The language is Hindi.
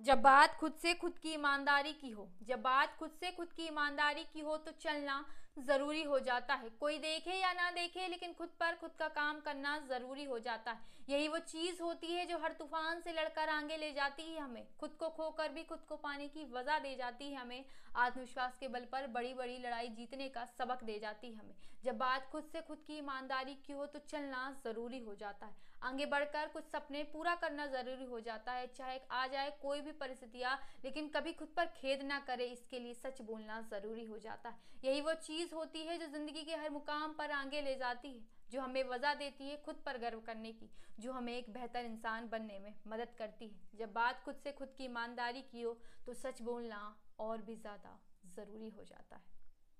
जब बात खुद से खुद की ईमानदारी की हो, जब बात खुद से खुद की ईमानदारी की हो तो चलना ज़रूरी हो जाता है। कोई देखे या ना देखे, लेकिन खुद पर खुद का काम करना ज़रूरी हो जाता है। यही वो चीज़ होती है जो हर तूफ़ान से लड़कर आगे ले जाती है हमें। खुद को खोकर भी खुद को पाने की वजह दे जाती है हमें। आत्मविश्वास के बल पर बड़ी बड़ी लड़ाई जीतने का सबक दे जाती है हमें। जब बात खुद से खुद की ईमानदारी की हो तो चलना ज़रूरी हो जाता है। आगे बढ़कर कुछ सपने पूरा करना ज़रूरी हो जाता है। चाहे आ जाए कोई भी परिस्थितियाँ, लेकिन कभी खुद पर खेद ना करे, इसके लिए सच बोलना ज़रूरी हो जाता है। यही वो चीज़ होती है जो ज़िंदगी के हर मुकाम पर आगे ले जाती है, जो हमें वजह देती है खुद पर गर्व करने की, जो हमें एक बेहतर इंसान बनने में मदद करती है। जब बात खुद से खुद की ईमानदारी की हो तो सच बोलना और भी ज़्यादा ज़रूरी हो जाता है।